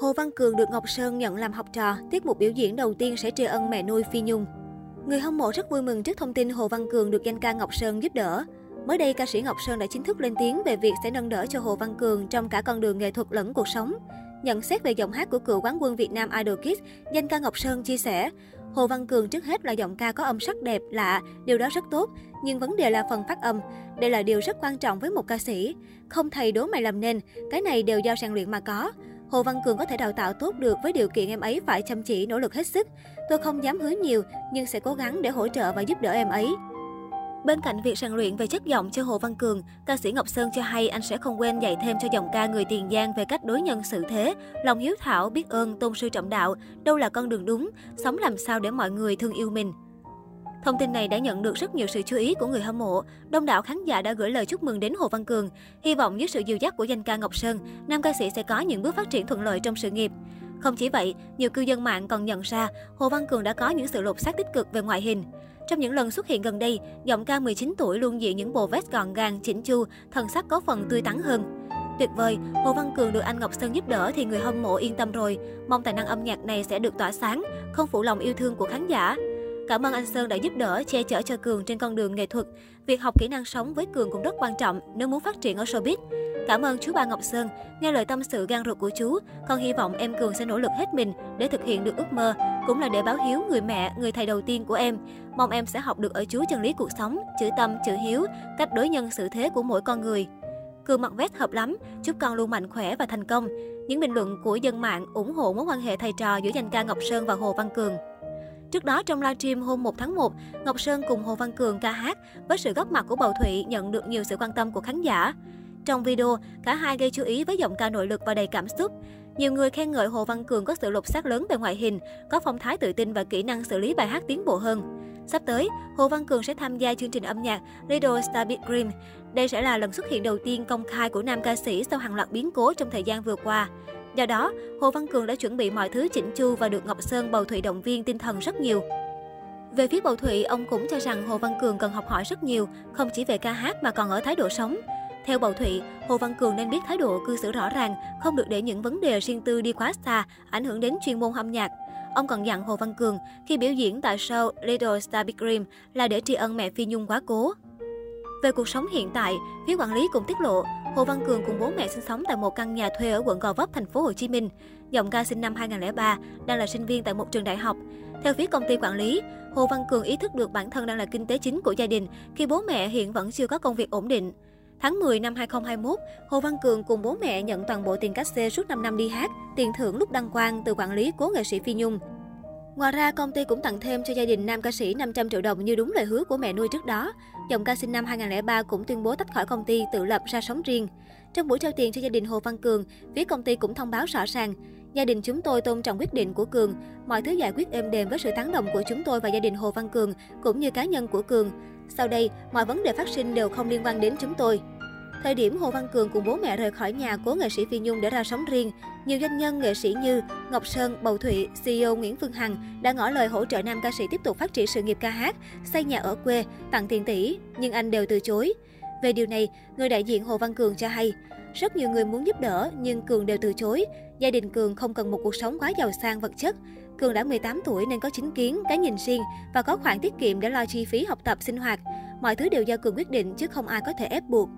Hồ Văn Cường được Ngọc Sơn nhận làm học trò, tiết mục biểu diễn đầu tiên sẽ tri ân mẹ nuôi Phi Nhung. Người hâm mộ rất vui mừng trước thông tin Hồ Văn Cường được danh ca Ngọc Sơn giúp đỡ. Mới đây, ca sĩ Ngọc Sơn đã chính thức lên tiếng về việc sẽ nâng đỡ cho Hồ Văn Cường trong cả con đường nghệ thuật lẫn cuộc sống. Nhận xét về giọng hát của cựu quán quân Việt Nam Idol Kids, danh ca Ngọc Sơn chia sẻ, Hồ Văn Cường trước hết là giọng ca có âm sắc đẹp, lạ, điều đó rất tốt, nhưng vấn đề là phần phát âm. Đây là điều rất quan trọng với một ca sĩ. Không thầy đố mày làm nên, cái này đều do rèn luyện mà có. Hồ Văn Cường có thể đào tạo tốt được với điều kiện em ấy phải chăm chỉ, nỗ lực hết sức. Tôi không dám hứa nhiều, nhưng sẽ cố gắng để hỗ trợ và giúp đỡ em ấy. Bên cạnh việc rèn luyện về chất giọng cho Hồ Văn Cường, ca sĩ Ngọc Sơn cho hay anh sẽ không quên dạy thêm cho giọng ca người Tiền Giang về cách đối nhân xử thế, lòng hiếu thảo, biết ơn, tôn sư trọng đạo, đâu là con đường đúng, sống làm sao để mọi người thương yêu mình. Thông tin này đã nhận được rất nhiều sự chú ý của người hâm mộ. Đông đảo khán giả đã gửi lời chúc mừng đến Hồ Văn Cường. Hy vọng dưới sự dìu dắt của danh ca Ngọc Sơn, nam ca sĩ sẽ có những bước phát triển thuận lợi trong sự nghiệp. Không chỉ vậy, nhiều cư dân mạng còn nhận ra Hồ Văn Cường đã có những sự lột xác tích cực về ngoại hình. Trong những lần xuất hiện gần đây, giọng ca 19 tuổi luôn diện những bộ vest gọn gàng, chỉnh chu, thần sắc có phần tươi tắn hơn. Tuyệt vời, Hồ Văn Cường được anh Ngọc Sơn giúp đỡ thì người hâm mộ yên tâm rồi. Mong tài năng âm nhạc này sẽ được tỏa sáng, không phụ lòng yêu thương của khán giả. Cảm ơn anh Sơn đã giúp đỡ, che chở cho Cường trên con đường nghệ thuật. Việc học kỹ năng sống với Cường cũng rất quan trọng nếu muốn phát triển ở showbiz. Cảm ơn chú ba Ngọc Sơn, nghe lời tâm sự gan ruột của chú. Con hy vọng em Cường sẽ nỗ lực hết mình để thực hiện được ước mơ, cũng là để báo hiếu người mẹ, người thầy đầu tiên của em. Mong em sẽ học được ở chú chân lý cuộc sống, chữ tâm, chữ hiếu, cách đối nhân xử thế của mỗi con người. Cường mặc vest hợp lắm, chúc con luôn mạnh khỏe và thành công. Những bình luận của dân mạng ủng hộ mối quan hệ thầy trò giữa danh ca Ngọc Sơn và Hồ Văn Cường. Trước đó trong livestream hôm 1 tháng 1, Ngọc Sơn cùng Hồ Văn Cường ca hát với sự góp mặt của Bầu Thụy nhận được nhiều sự quan tâm của khán giả. Trong video, cả hai gây chú ý với giọng ca nội lực và đầy cảm xúc. Nhiều người khen ngợi Hồ Văn Cường có sự lột xác lớn về ngoại hình, có phong thái tự tin và kỹ năng xử lý bài hát tiến bộ hơn. Sắp tới, Hồ Văn Cường sẽ tham gia chương trình âm nhạc Little Star Big Dream. Đây sẽ là lần xuất hiện đầu tiên công khai của nam ca sĩ sau hàng loạt biến cố trong thời gian vừa qua. Do đó, Hồ Văn Cường đã chuẩn bị mọi thứ chỉnh chu và được Ngọc Sơn bầu thụy động viên tinh thần rất nhiều. Về phía bầu thụy, ông cũng cho rằng Hồ Văn Cường cần học hỏi rất nhiều, không chỉ về ca hát mà còn ở thái độ sống. Theo Bầu Thụy, Hồ Văn Cường nên biết thái độ cư xử rõ ràng, không được để những vấn đề riêng tư đi quá xa, ảnh hưởng đến chuyên môn âm nhạc. Ông còn dặn Hồ Văn Cường khi biểu diễn tại show Little Star Big Dream là để tri ân mẹ Phi Nhung quá cố. Về cuộc sống hiện tại, phía quản lý cũng tiết lộ, Hồ Văn Cường cùng bố mẹ sinh sống tại một căn nhà thuê ở quận Gò Vấp, thành phố Hồ Chí Minh. Giọng ca sinh năm 2003, đang là sinh viên tại một trường đại học. Theo phía công ty quản lý, Hồ Văn Cường ý thức được bản thân đang là kinh tế chính của gia đình khi bố mẹ hiện vẫn chưa có công việc ổn định. Tháng 10 năm 2021, Hồ Văn Cường cùng bố mẹ nhận toàn bộ tiền cát xê suốt 5 năm đi hát, tiền thưởng lúc đăng quang từ quản lý cố nghệ sĩ Phi Nhung. Ngoài ra, công ty cũng tặng thêm cho gia đình nam ca sĩ 500 triệu đồng như đúng lời hứa của mẹ nuôi trước đó. Dòng ca sinh năm 2003 cũng tuyên bố tách khỏi công ty tự lập ra sống riêng. Trong buổi trao tiền cho gia đình Hồ Văn Cường, phía công ty cũng thông báo rõ ràng, gia đình chúng tôi tôn trọng quyết định của Cường, mọi thứ giải quyết êm đềm với sự tán đồng của chúng tôi và gia đình Hồ Văn Cường cũng như cá nhân của Cường. Sau đây, mọi vấn đề phát sinh đều không liên quan đến chúng tôi. Thời điểm Hồ Văn Cường cùng bố mẹ rời khỏi nhà cố nghệ sĩ Phi Nhung để ra sống riêng, nhiều doanh nhân nghệ sĩ như Ngọc Sơn, Bầu Thụy, CEO Nguyễn Phương Hằng đã ngỏ lời hỗ trợ nam ca sĩ tiếp tục phát triển sự nghiệp ca hát, xây nhà ở quê, tặng tiền tỷ, nhưng anh đều từ chối. Về điều này, người đại diện Hồ Văn Cường cho hay, rất nhiều người muốn giúp đỡ nhưng Cường đều từ chối. Gia đình Cường không cần một cuộc sống quá giàu sang vật chất. Cường đã 18 tuổi nên có chính kiến, cái nhìn riêng và có khoản tiết kiệm để lo chi phí học tập sinh hoạt. Mọi thứ đều do Cường quyết định chứ không ai có thể ép buộc.